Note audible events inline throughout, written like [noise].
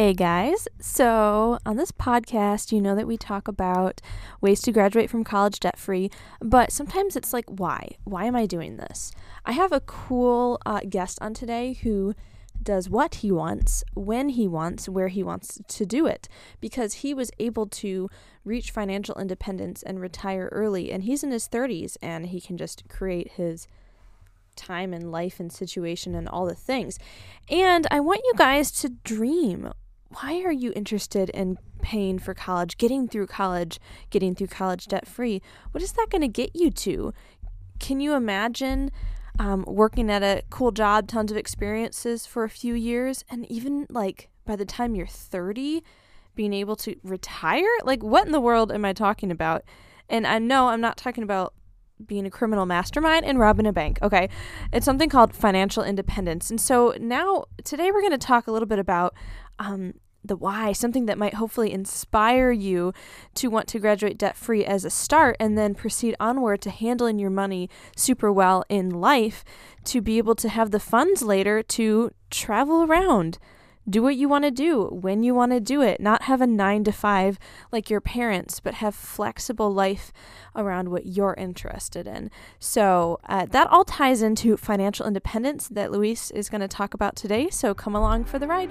Hey guys. So, on this podcast, you know that we talk about ways to graduate from college debt free, but sometimes it's like, why? Why am I doing this? I have a cool uh, guest on today who does what he wants, when he wants, where he wants to do it, because he was able to reach financial independence and retire early. And he's in his 30s and he can just create his time and life and situation and all the things. And I want you guys to dream. Why are you interested in paying for college, getting through college, getting through college debt free? What is that going to get you to? Can you imagine um, working at a cool job, tons of experiences for a few years, and even like by the time you're 30, being able to retire? Like, what in the world am I talking about? And I know I'm not talking about being a criminal mastermind and robbing a bank. Okay. It's something called financial independence. And so now, today, we're going to talk a little bit about um, the why, something that might hopefully inspire you to want to graduate debt free as a start and then proceed onward to handling your money super well in life to be able to have the funds later to travel around do what you want to do when you want to do it, not have a nine to five like your parents, but have flexible life around what you're interested in. So uh, that all ties into financial independence that Luis is going to talk about today. So come along for the ride.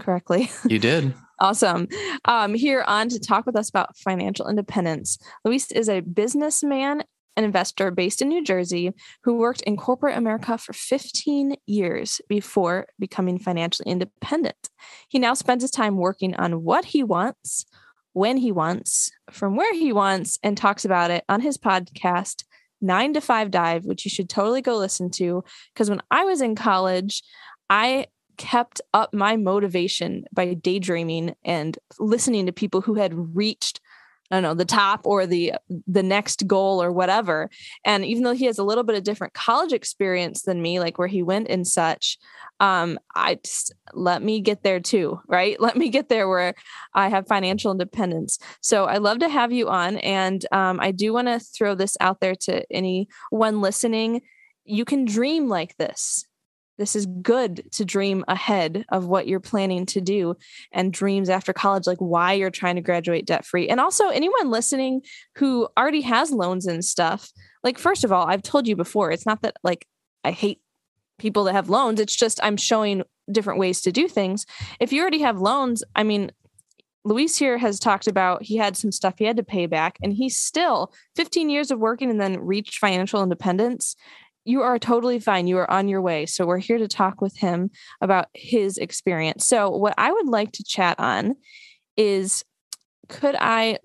correctly? [laughs] You did. awesome. Um, here on to talk with us about financial independence. Luis is a businessman and investor based in New Jersey who worked in corporate America for 15 years before becoming financially independent. He now spends his time working on what he wants, when he wants, from where he wants, and talks about it on his podcast, Nine to Five Dive, which you should totally go listen to. Because when I was in college, I kept up my motivation by daydreaming and listening to people who had reached I don't know the top or the the next goal or whatever. And even though he has a little bit of different college experience than me, like where he went and such, um, I just let me get there too, right? [laughs] Let me get there where I have financial independence. So I love to have you on, and um, I do want to throw this out there to anyone listening. You can dream like this this is good to dream ahead of what you're planning to do and dreams after college like why you're trying to graduate debt free and also anyone listening who already has loans and stuff like first of all i've told you before it's not that like i hate people that have loans it's just i'm showing different ways to do things. If you already have loans i mean Luis here has talked about he had some stuff he had to pay back, and he's still 15 years of working and then reached financial independence you are totally fine. You are on your way. So we're here to talk with him about his experience. So what I would like to chat on is could I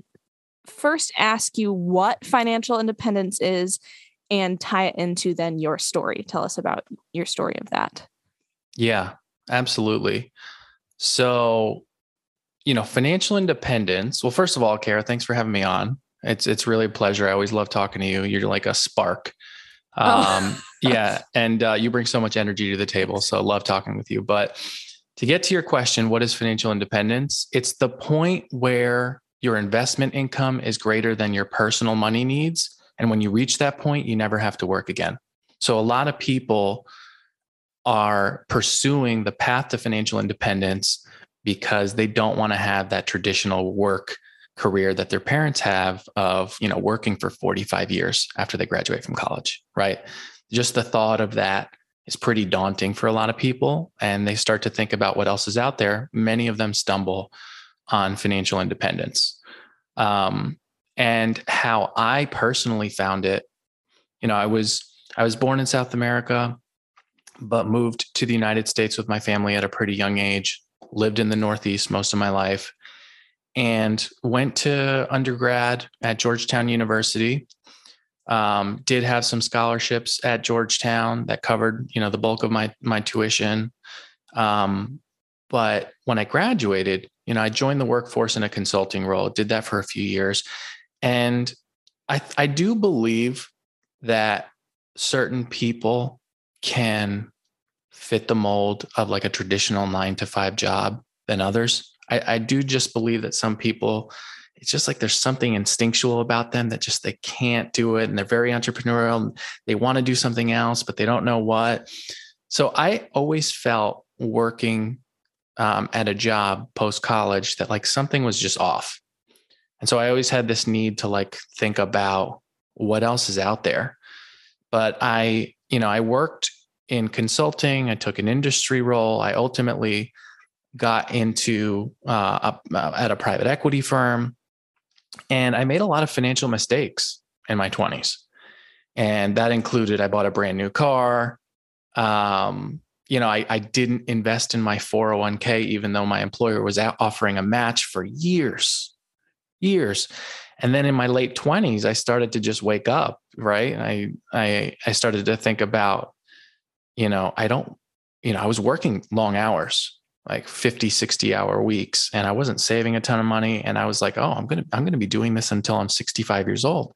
first ask you what financial independence is and tie it into then your story? Tell us about your story of that. Yeah, absolutely. So, you know, financial independence. Well, first of all, Kara, thanks for having me on. It's it's really a pleasure. I always love talking to you. You're like a spark Oh. Um, yeah, and uh, you bring so much energy to the table. So love talking with you. But to get to your question, what is financial independence? It's the point where your investment income is greater than your personal money needs. And when you reach that point, you never have to work again. So a lot of people are pursuing the path to financial independence because they don't want to have that traditional work career that their parents have of you know working for 45 years after they graduate from college right? Just the thought of that is pretty daunting for a lot of people and they start to think about what else is out there. Many of them stumble on financial independence. Um, and how i personally found it you know i was i was born in south america but moved to the united states with my family at a pretty young age lived in the northeast most of my life and went to undergrad at georgetown university um, did have some scholarships at Georgetown that covered, you know, the bulk of my my tuition. Um, but when I graduated, you know, I joined the workforce in a consulting role. Did that for a few years, and I I do believe that certain people can fit the mold of like a traditional nine to five job than others. I, I do just believe that some people it's just like there's something instinctual about them that just they can't do it and they're very entrepreneurial and they want to do something else but they don't know what. So i always felt working um, at a job post college that like something was just off. And so i always had this need to like think about what else is out there. But i you know i worked in consulting i took an industry role i ultimately got into uh, a, at a private equity firm and I made a lot of financial mistakes in my 20s. And that included I bought a brand new car. Um, you know, I, I didn't invest in my 401k, even though my employer was offering a match for years, years. And then in my late 20s, I started to just wake up, right? I I I started to think about, you know, I don't, you know, I was working long hours like 50 60 hour weeks and i wasn't saving a ton of money and i was like oh i'm going to i'm going to be doing this until i'm 65 years old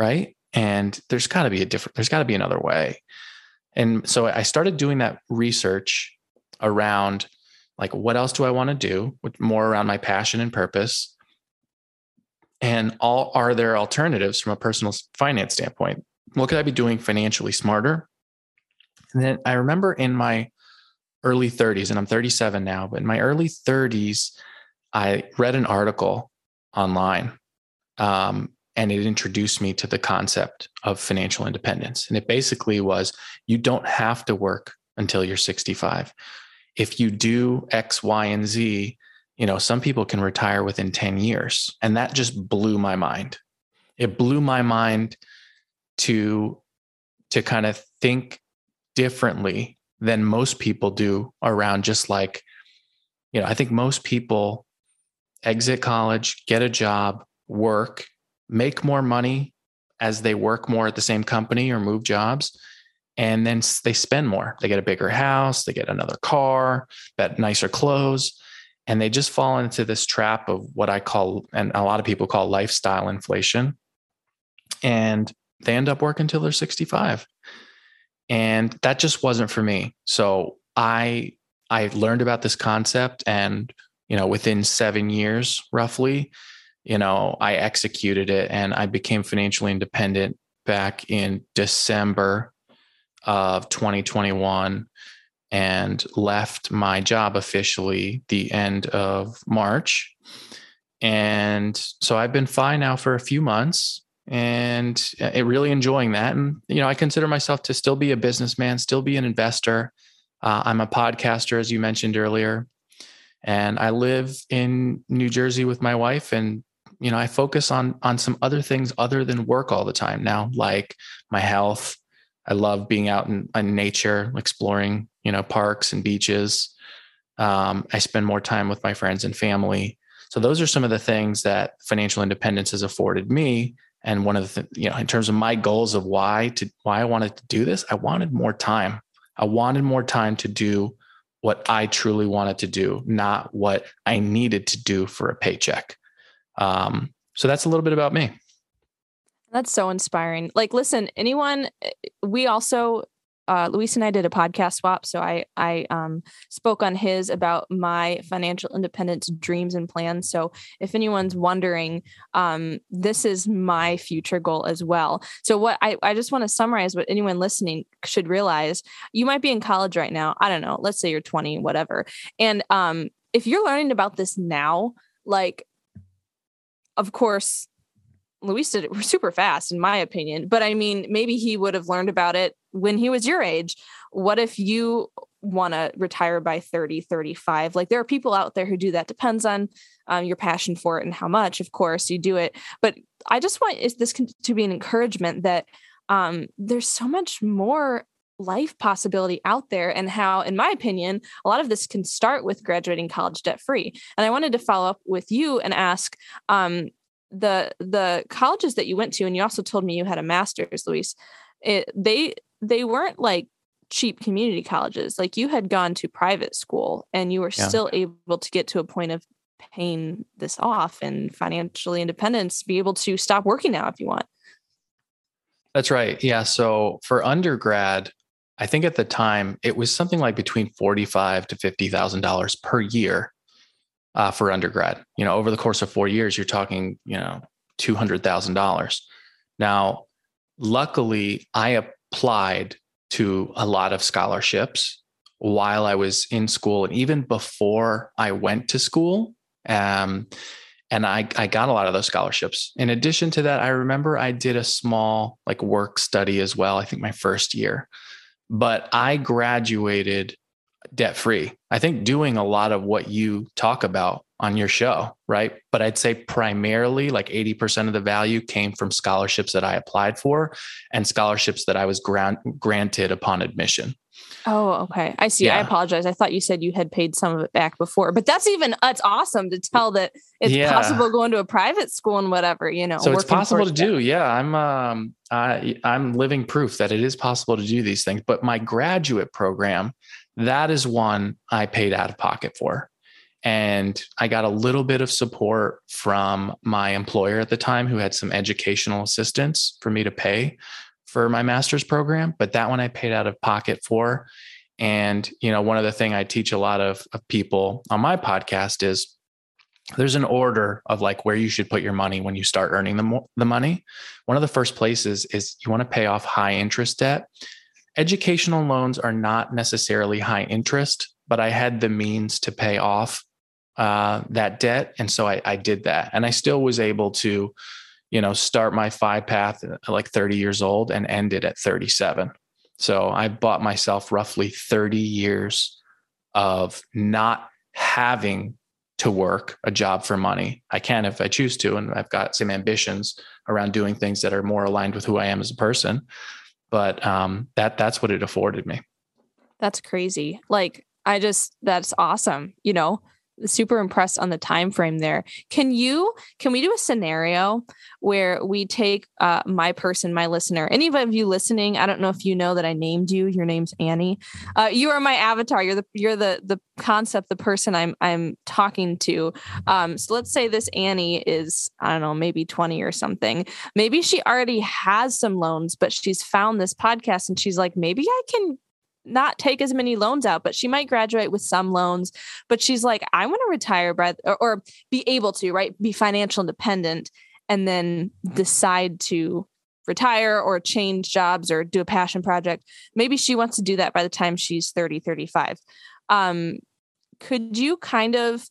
right? And there's got to be a different there's got to be another way. And so i started doing that research around like what else do i want to do with more around my passion and purpose? And all are there alternatives from a personal finance standpoint? What could i be doing financially smarter? And then i remember in my early 30s, and I'm 37 now, but in my early 30s, I read an article online um, and it introduced me to the concept of financial independence. And it basically was you don't have to work until you're 65. If you do X, Y, and Z, you know, some people can retire within 10 years. And that just blew my mind. It blew my mind to to kind of think differently than most people do around just like, you know, I think most people exit college, get a job, work, make more money as they work more at the same company or move jobs. And then they spend more. They get a bigger house, they get another car, that nicer clothes. And they just fall into this trap of what I call, and a lot of people call lifestyle inflation. And they end up working till they're 65 and that just wasn't for me. So i i learned about this concept and you know within 7 years roughly you know i executed it and i became financially independent back in december of 2021 and left my job officially the end of march. And so i've been fine now for a few months and uh, really enjoying that. And you know, I consider myself to still be a businessman, still be an investor. Uh, I'm a podcaster, as you mentioned earlier, and I live in New Jersey with my wife. And you know, I focus on on some other things other than work all the time now, like my health. I love being out in, in nature, exploring you know parks and beaches. Um, I spend more time with my friends and family. So those are some of the things that financial independence has afforded me and one of the you know in terms of my goals of why to why i wanted to do this i wanted more time. I wanted more time to do what i truly wanted to do not what i needed to do for a paycheck. Um, so that's a little bit about me. That's so inspiring. Like listen anyone we also uh, Luis and I did a podcast swap, so I I um, spoke on his about my financial independence dreams and plans. So if anyone's wondering, um, this is my future goal as well. So what I I just want to summarize what anyone listening should realize: you might be in college right now. I don't know. Let's say you're 20, whatever, and um, if you're learning about this now, like, of course. Luis did it super fast, in my opinion. But I mean, maybe he would have learned about it when he was your age what if you want to retire by 30 35 like there are people out there who do that depends on um, your passion for it and how much of course you do it. But i just want is this to be an encouragement that um, there's so much more life possibility out there and how in my opinion a lot of this can start with graduating college debt free and i wanted to follow up with you and ask um, the the colleges that you went to and you also told me you had a master's luis it, they they weren't like cheap community colleges. Like you had gone to private school and you were yeah. still able to get to a point of paying this off and financially independence, be able to stop working now if you want. That's right. Yeah. So for undergrad, I think at the time it was something like between forty-five to fifty thousand dollars per year uh, for undergrad. You know, over the course of four years, you're talking, you know, two hundred thousand dollars. Now, luckily, I applied to a lot of scholarships while I was in school and even before I went to school. Um, and I, I got a lot of those scholarships. In addition to that, I remember I did a small like work study as well, I think my first year, but I graduated debt free. I think doing a lot of what you talk about on your show, right? But I'd say primarily like 80% of the value came from scholarships that I applied for and scholarships that I was grant- granted upon admission. Oh, okay. I see. Yeah. I apologize. I thought you said you had paid some of it back before, but that's even that's awesome to tell that it's yeah. possible going to a private school and whatever, you know. So it's possible to do. Yeah, I'm um I I'm living proof that it is possible to do these things, but my graduate program that is one I paid out of pocket for. And I got a little bit of support from my employer at the time who had some educational assistance for me to pay for my master's program. But that one I paid out of pocket for. And, you know, one of the thing I teach a lot of, of people on my podcast is there's an order of like where you should put your money when you start earning the, mo- the money. One of the first places is you want to pay off high interest debt. Educational loans are not necessarily high interest, but I had the means to pay off uh, that debt. And so I, I did that. And I still was able to, you know, start my FI path at like 30 years old and end it at 37. So I bought myself roughly 30 years of not having to work a job for money. I can if I choose to, and I've got some ambitions around doing things that are more aligned with who I am as a person. But um, that that's what it afforded me. That's crazy. Like I just that's awesome. You know, super impressed on the time frame there. Can you can we do a scenario where we take uh, my person my listener any of you listening i don't know if you know that i named you your name's annie. Uh, you are my avatar. You're the you're the the concept the person i'm i'm talking to. Um, so let's say this annie is i don't know maybe 20 or something. Maybe she already has some loans but she's found this podcast and she's like maybe i can not take as many loans out, but she might graduate with some loans. But she's like, I want to retire, by, or, or be able to, right? Be financial independent and then decide to retire or change jobs or do a passion project. Maybe she wants to do that by the time she's 30, 35. Um, could you kind of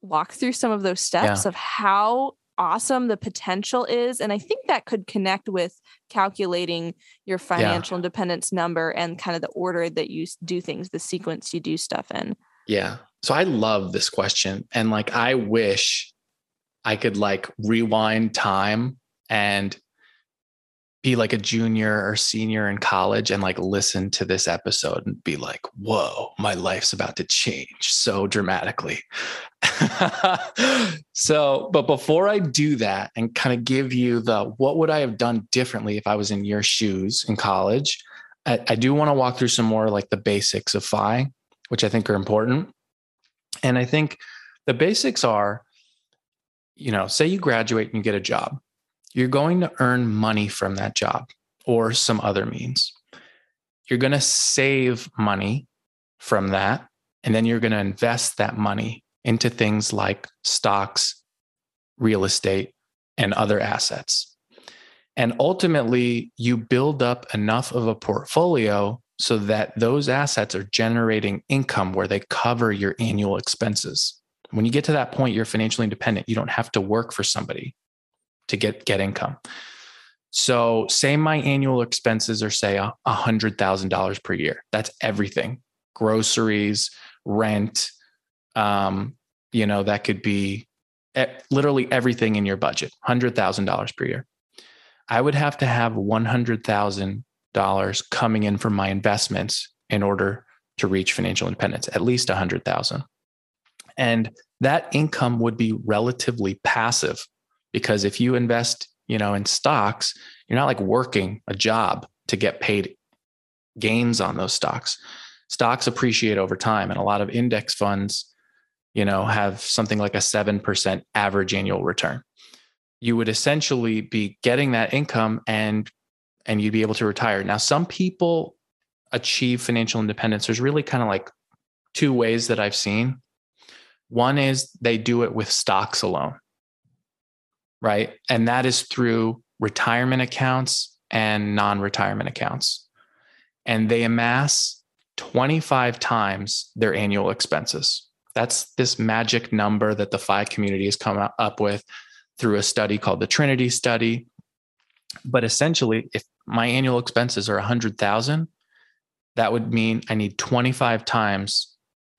walk through some of those steps yeah. of how awesome the potential is and i think that could connect with calculating your financial yeah. independence number and kind of the order that you do things the sequence you do stuff in yeah so i love this question and like i wish i could like rewind time and be like a junior or senior in college and like listen to this episode and be like, whoa, my life's about to change so dramatically. [laughs] so, but before I do that and kind of give you the what would I have done differently if I was in your shoes in college, I, I do want to walk through some more like the basics of FI, which I think are important. And I think the basics are, you know, say you graduate and you get a job you're going to earn money from that job or some other means. you're going to save money from that. And then you're going to invest that money into things like stocks, real estate, and other assets. And ultimately, you build up enough of a portfolio so that those assets are generating income where they cover your annual expenses. When you get to that point, you're financially independent. You don't have to work for somebody to get, get income. So, say my annual expenses are, say, a $100,000 per year. That's everything groceries, rent. Um, you know, that could be literally everything in your budget, $100,000 per year. I would have to have $100,000 coming in from my investments in order to reach financial independence, at least 100,000. And that income would be relatively passive because if you invest you know, in stocks, you're not like working a job to get paid gains on those stocks. Stocks appreciate over time, and a lot of index funds, you know, have something like a 7% average annual return. You would essentially be getting that income and and you'd be able to retire. Now, some people achieve financial independence. There's really kind of like two ways that I've seen. One is they do it with stocks alone right? And that is through retirement accounts and non retirement accounts. And they amass 25 times their annual expenses. That's this magic number that the FI community has come up with through a study called the Trinity study. But essentially, if my annual expenses are 100,000, that would mean I need 25 times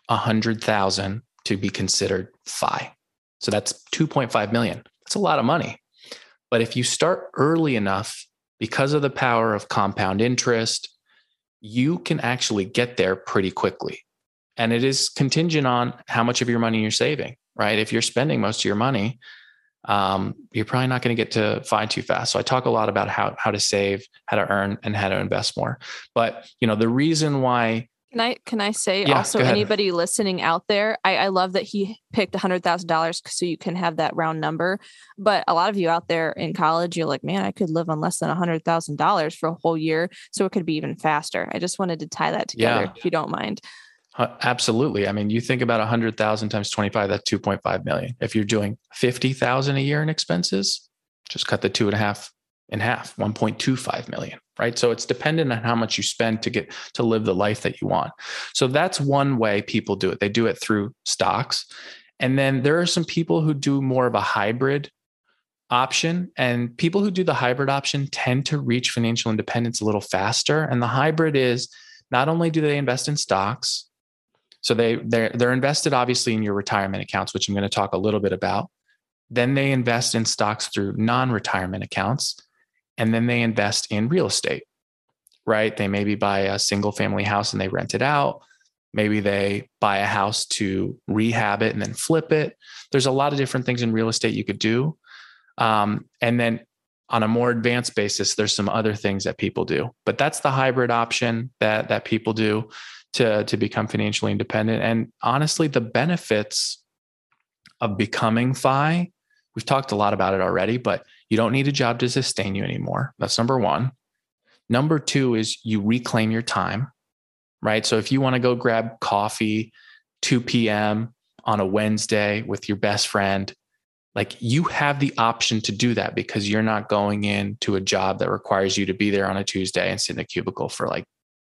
100,000 to be considered FI. So that's 2.5 million. That's a lot of money. But if you start early enough, because of the power of compound interest, you can actually get there pretty quickly. And it is contingent on how much of your money you're saving, right? If you're spending most of your money, um, you're probably not going to get to FI too fast. So I talk a lot about how how to save, how to earn, and how to invest more. But you know, the reason why can I can I say yeah, also anybody listening out there? I, I love that he picked a hundred thousand dollars so you can have that round number. But a lot of you out there in college, you're like, man, I could live on less than a hundred thousand dollars for a whole year, so it could be even faster. I just wanted to tie that together, yeah. if you don't mind. Absolutely. I mean, you think about a hundred thousand times twenty five, that's two point five million. If you're doing fifty thousand a year in expenses, just cut the two and a half in half, 1.25 million, right? So it's dependent on how much you spend to get to live the life that you want. So that's one way people do it. They do it through stocks. And then there are some people who do more of a hybrid option. And people who do the hybrid option tend to reach financial independence a little faster. And the hybrid is not only do they invest in stocks, so they they're they're invested obviously in your retirement accounts, which I'm going to talk a little bit about. Then they invest in stocks through non-retirement accounts and then they invest in real estate, right? They maybe buy a single family house and they rent it out. Maybe they buy a house to rehab it and then flip it. There's a lot of different things in real estate you could do. Um, and then on a more advanced basis, there's some other things that people do. But that's the hybrid option that that people do to, to become financially independent. And honestly, the benefits of becoming FI, we've talked a lot about it already, but you don't need a job to sustain you anymore. That's number one. Number two is you reclaim your time, right? So if you want to go grab coffee 2 p.m. on a Wednesday with your best friend, like you have the option to do that because you're not going into a job that requires you to be there on a Tuesday and sit in a cubicle for like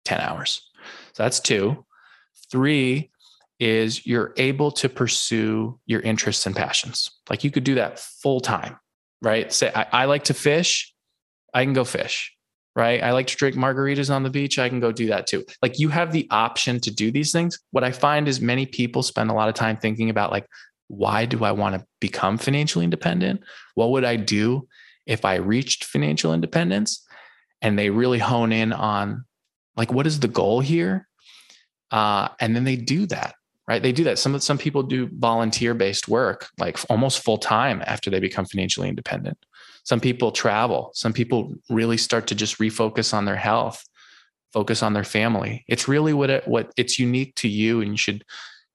10 hours. So that's two. Three is you're able to pursue your interests and passions. Like you could do that full time right? Say, I, I like to fish, I can go fish, right? I like to drink margaritas on the beach, I can go do that too. Like you have the option to do these things. What I find is many people spend a lot of time thinking about, like, why do I want to become financially independent? What would I do if I reached financial independence? And they really hone in on, like, what is the goal here? Uh, and then they do that right? They do that. Some some people do volunteer based work, like almost full time after they become financially independent. Some people travel. Some people really start to just refocus on their health, focus on their family. It's really what it, what it's unique to you, and you should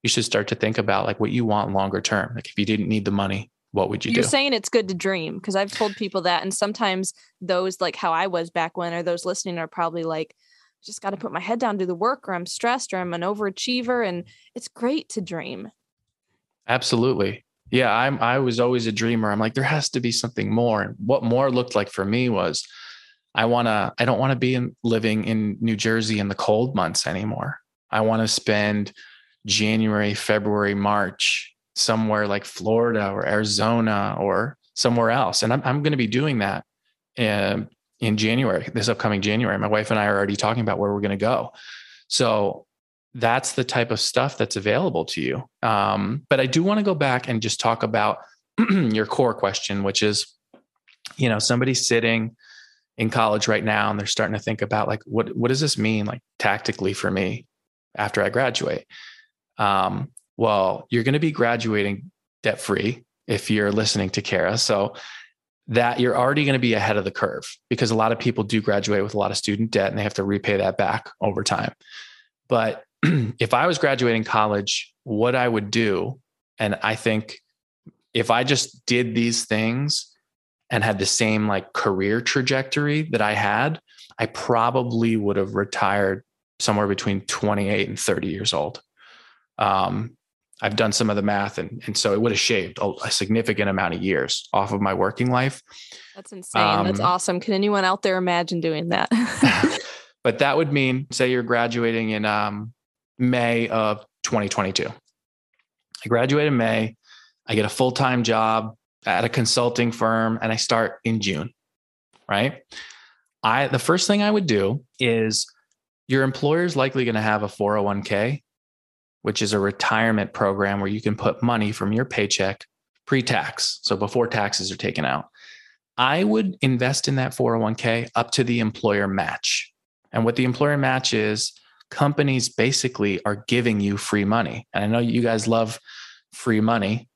you should start to think about like what you want longer term. Like if you didn't need the money, what would you You're do? saying it's good to dream because I've told people that, and sometimes those like how I was back when, or those listening are probably like, just got to put my head down, do the work, or I'm stressed, or I'm an overachiever. And it's great to dream. Absolutely. Yeah, I'm I was always a dreamer. I'm like, there has to be something more. And what more looked like for me was I wanna, I don't want to be in, living in New Jersey in the cold months anymore. I want to spend January, February, March somewhere like Florida or Arizona or somewhere else. And I'm, I'm going to be doing that in, in January, this upcoming January. My wife and I are already talking about where we're going to go. So that's the type of stuff that's available to you. Um, but I do want to go back and just talk about [clears throat] your core question, which is, you know, somebody sitting in college right now and they're starting to think about like, what, what does this mean like tactically for me after I graduate? Um, well, you're going to be graduating debt free if you're listening to Kara. So that you're already going to be ahead of the curve because a lot of people do graduate with a lot of student debt and they have to repay that back over time. But [clears throat] if I was graduating college, what I would do, and I think if I just did these things and had the same like career trajectory that I had, I probably would have retired somewhere between 28 and 30 years old. Um, I've done some of the math, and and so it would have shaved a, a significant amount of years off of my working life. That's insane. Um, That's awesome. Can anyone out there imagine doing that? [laughs] [laughs] but that would mean, say, you're graduating in um, May of 2022. I graduate in May. I get a full time job at a consulting firm, and I start in June. Right. I the first thing I would do is your employer is likely going to have a 401k which is a retirement program where you can put money from your paycheck pre tax. So before taxes are taken out. I would invest in that 401k up to the employer match. And what the employer match is, companies basically are giving you free money. And I know you guys love free money,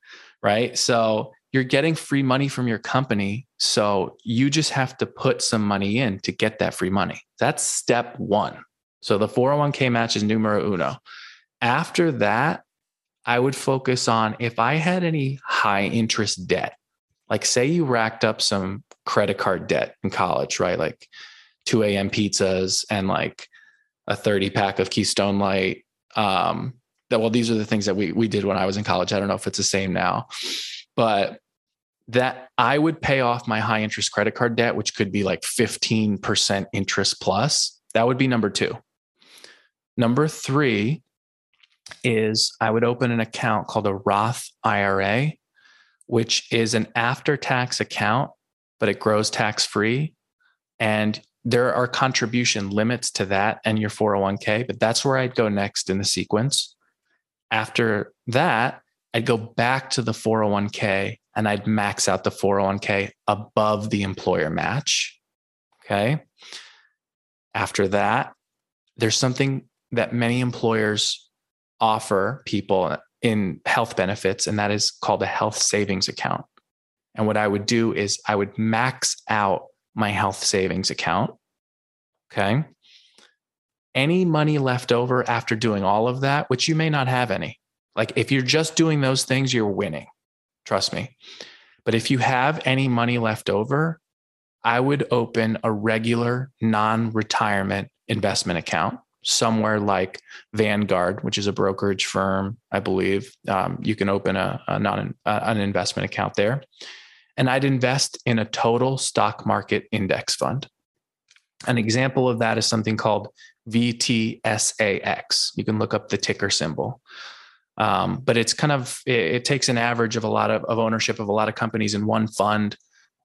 right? So you're getting free money from your company. So you just have to put some money in to get that free money. That's step one. So the 401k match is numero uno. After that, I would focus on if I had any high interest debt, like say you racked up some credit card debt in college, right? Like 2 a.m. pizzas and like a 30 pack of Keystone Light. Um, that well, these are the things that we we did when I was in college. I don't know if it's the same now, but that I would pay off my high interest credit card debt, which could be like 15% interest plus. That would be number two. Number three is I would open an account called a Roth IRA, which is an after tax account, but it grows tax free. And there are contribution limits to that and your 401k, but that's where I'd go next in the sequence. After that, I'd go back to the 401k and I'd max out the 401k above the employer match. Okay. After that, there's something that many employers offer people in health benefits, and that is called a health savings account. And what I would do is I would max out my health savings account. Okay. Any money left over after doing all of that, which you may not have any. Like if you're just doing those things, you're winning. Trust me. But if you have any money left over, I would open a regular non retirement investment account somewhere like Vanguard, which is a brokerage firm, I believe. Um, you can open a, a non uh, an investment account there, and I'd invest in a total stock market index fund. An example of that is something called VTSAX. You can look up the ticker symbol. Um, but it's kind of it, it, takes an average of a lot of, of ownership of a lot of companies in one fund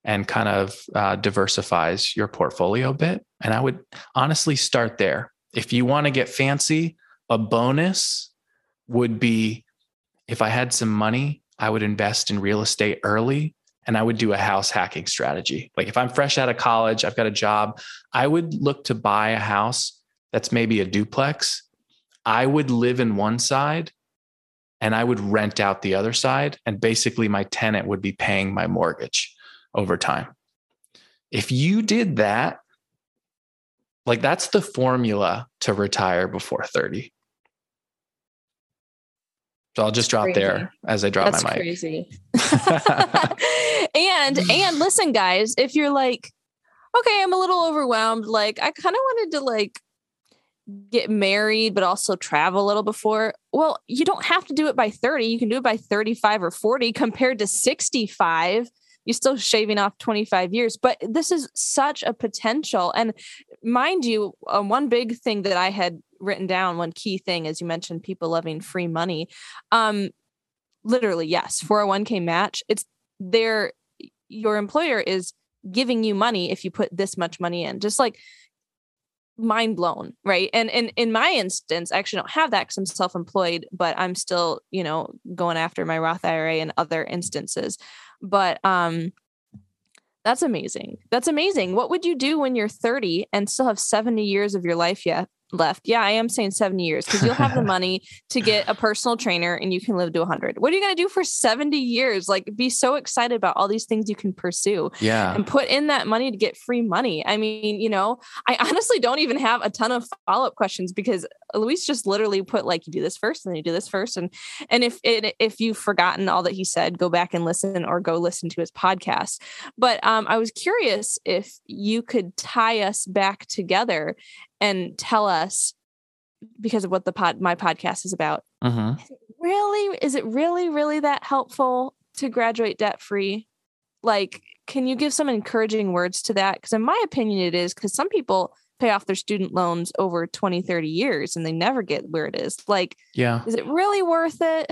and kind of uh, diversifies your portfolio a bit. And I would honestly start there if you want to get fancy, a bonus would be if I had some money, I would invest in real estate early and I would do a house hacking strategy. Like if I'm fresh out of college, I've got a job, I would look to buy a house that's maybe a duplex. I would live in one side and I would rent out the other side. And basically, my tenant would be paying my mortgage over time. If you did that, like that's the formula to retire before 30. So I'll just drop crazy. there as I drop that's my mic. Crazy. [laughs] [laughs] and and listen, guys, if you're like, okay, I'm a little overwhelmed, like I kind of wanted to like get married but also travel a little before well you don't have to do it by 30 you can do it by 35 or 40 compared to 65 you're still shaving off 25 years but this is such a potential. And mind you uh, one big thing that i had written down one key thing as you mentioned people loving free money um literally yes 401k match. It's their your employer is giving you money if you put this much money in just like mind blown right? And and in my instance i actually don't have that because i'm self-employed but i'm still you know going after my roth ira and other instances but um that's amazing. That's amazing. What would you do when you're 30 and still have 70 years of your life yet left. Yeah, I am saying 70 years because you'll have the [laughs] money to get a personal trainer and you can live to 100. What are you going to do for 70 years? Like, be so excited about all these things you can pursue. Yeah. And put in that money to get free money. I mean, you know, I honestly don't even have a ton of follow up questions because Luis just literally put like, you do this first and then you do this first. And, and if it, if you've forgotten all that he said, go back and listen or go listen to his podcast. But um, I was curious if you could tie us back together and tell us because of what the pod my podcast is about. Mm-hmm. Is really, is it really, really that helpful to graduate debt free? Like, can you give some encouraging words to that? Because in my opinion, it is because some people pay off their student loans over 20, 30 years and they never get where it is. Like, yeah. Is it really worth it?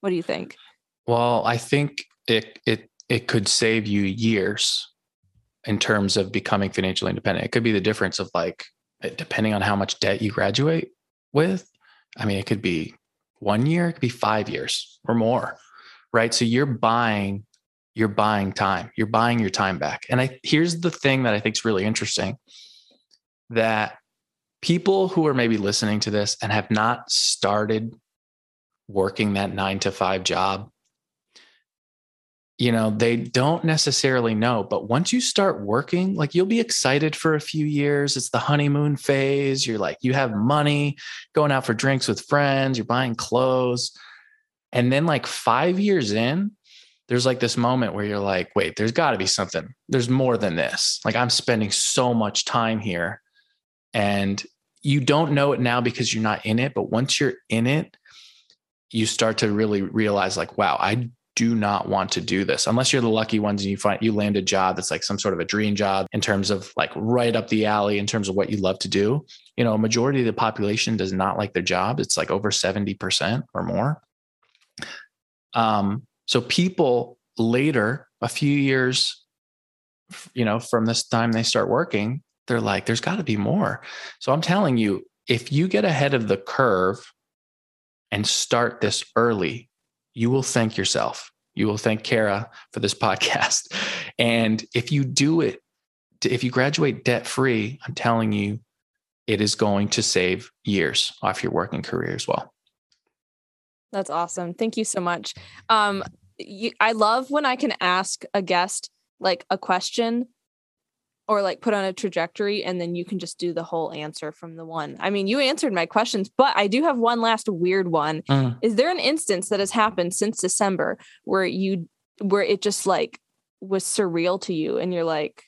What do you think? Well, I think it it it could save you years in terms of becoming financially independent. It could be the difference of like depending on how much debt you graduate with. I mean, it could be one year, it could be five years or more, right? So you're buying, you're buying time, you're buying your time back. And I here's the thing that I think is really interesting that people who are maybe listening to this and have not started working that nine to five job you know, they don't necessarily know. But once you start working, like you'll be excited for a few years. It's the honeymoon phase. You're like, you have money, going out for drinks with friends, you're buying clothes. And then, like five years in, there's like this moment where you're like, wait, there's got to be something. There's more than this. Like, I'm spending so much time here. And you don't know it now because you're not in it. But once you're in it, you start to really realize, like, wow, I do not want to do this unless you're the lucky ones and you find you land a job that's like some sort of a dream job in terms of like right up the alley in terms of what you love to do. You know, a majority of the population does not like their job. It's like over 70% or more. Um, so people later, a few years, you know, from this time they start working, they're like, there's got to be more. So I'm telling you, if you get ahead of the curve and start this early, you will thank yourself. You will thank Kara for this [laughs] podcast. And if you do it, if you graduate debt free, I'm telling you, it is going to save years off your working career as well. That's awesome. Thank you so much. Um, you, I love when I can ask a guest like a question or like put on a trajectory and then you can just do the whole answer from the one. I mean, you answered my questions, but I do have one last weird one. Mm. Is there an instance that has happened since December where you where it just like was surreal to you and you're like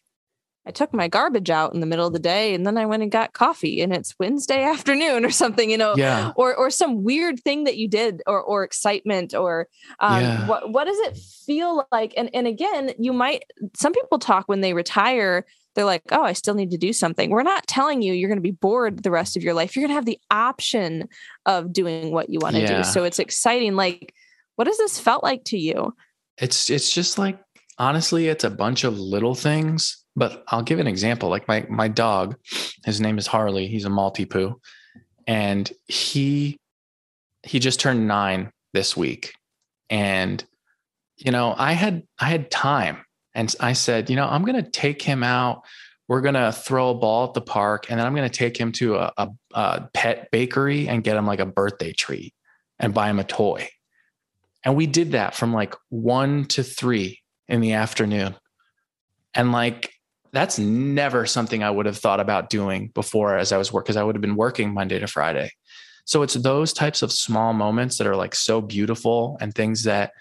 I took my garbage out in the middle of the day and then I went and got coffee and it's Wednesday [laughs] afternoon or something, you know, yeah. or or some weird thing that you did or or excitement or um, yeah. what what does it feel like? And and again, you might some people talk when they retire they're like, oh, I still need to do something. We're not telling you you're going to be bored the rest of your life. You're going to have the option of doing what you want to yeah. do. So it's exciting. Like, what has this felt like to you? It's it's just like honestly, it's a bunch of little things. But I'll give an example. Like my my dog, his name is Harley. He's a Maltipoo, poo, and he he just turned nine this week, and you know I had I had time and I said, you know, I'm going to take him out. We're going to throw a ball at the park and then I'm going to take him to a, a, a, pet bakery and get him like a birthday treat and buy him a toy. And we did that from like one to three in the afternoon. And like, that's never something I would have thought about doing before as I was working, because I would have been working Monday to Friday. So it's those types of small moments that are like so beautiful and things that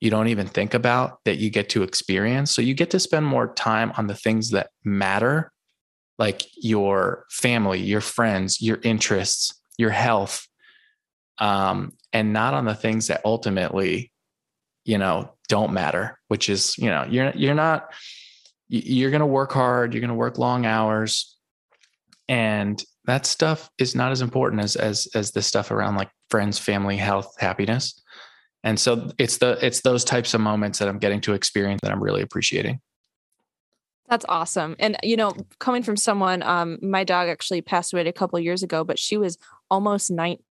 you don't even think about that you get to experience. So you get to spend more time on the things that matter, like your family, your friends, your interests, your health, um, and not on the things that ultimately, you know, don't matter. Which is, you know, you're you're not you're going to work hard, you're going to work long hours, and that stuff is not as important as as as the stuff around like friends, family, health, happiness. And so it's the it's those types of moments that I'm getting to experience that I'm really appreciating. That's awesome. And you know, coming from someone, um, my dog actually passed away a couple years ago, but she was almost 19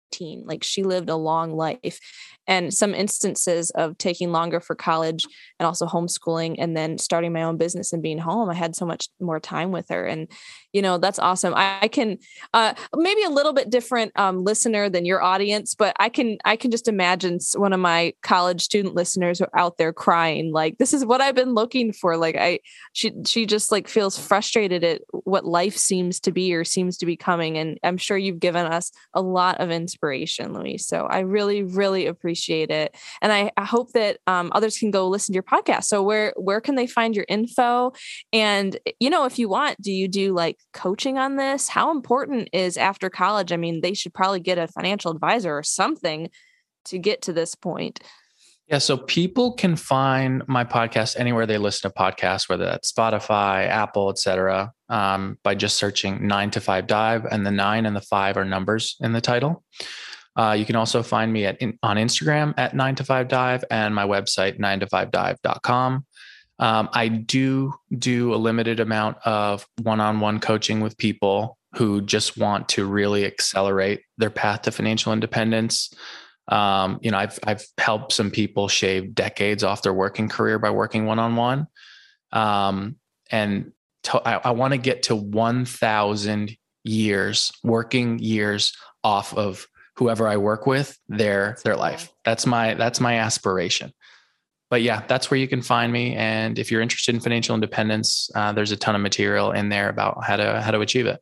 like she lived a long life and some instances of taking longer for college and also homeschooling and then starting my own business and being home i had so much more time with her. And you know that's awesome. I, I can uh, maybe a little bit different um, listener than your audience but i can i can just imagine one of my college student listeners are out there crying like this is what i've been looking for. Like i she she just like feels frustrated at what life seems to be or seems to be coming and i'm sure you've given us a lot of inspiration Luis. So i really really appreciate appreciate it. And I, I hope that um, others can go listen to your podcast. So where where can they find your info? And eh, you know, if you want, do you do like coaching on this? How important is after college? I mean, they should probably get a financial advisor or something to get to this point. Yeah, so people can find my podcast anywhere they listen to podcasts, whether that's Spotify, Apple, etc., um, by just searching nine to five dive, and the nine and the five are numbers in the title. Uh, you can also find me at in, on Instagram at 9 to 5 dive and my website 9 to 5 dive.com. Um, I do do a limited amount of one-on-one coaching with people who just want to really accelerate their path to financial independence. Um, you know, I've I've helped some people shave decades off their working career by working one-on-one, um, and to, I, I want to get to 1,000 years working years off of whoever I work with, their their life. That's my that's my aspiration. But yeah, that's where you can find me. And if you're interested in financial independence, uh, there's a ton of material in there about how to how to achieve it.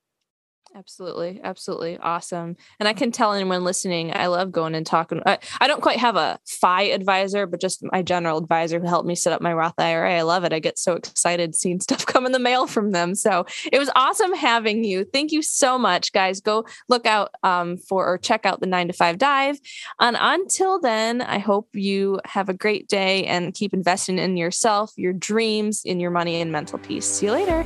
Absolutely. Absolutely. Awesome. And I can tell anyone listening, I love going and talking. I, I don't quite have a FI advisor, but just my general advisor who helped me set up my Roth IRA. I love it. I get so excited seeing [laughs] stuff come in the mail from them. So it was awesome having you. Thank you so much, guys. Go look out um, for or check out the nine to five dive. And until then, I hope you have a great day and keep investing in yourself, your dreams, in your money and mental peace. See you later.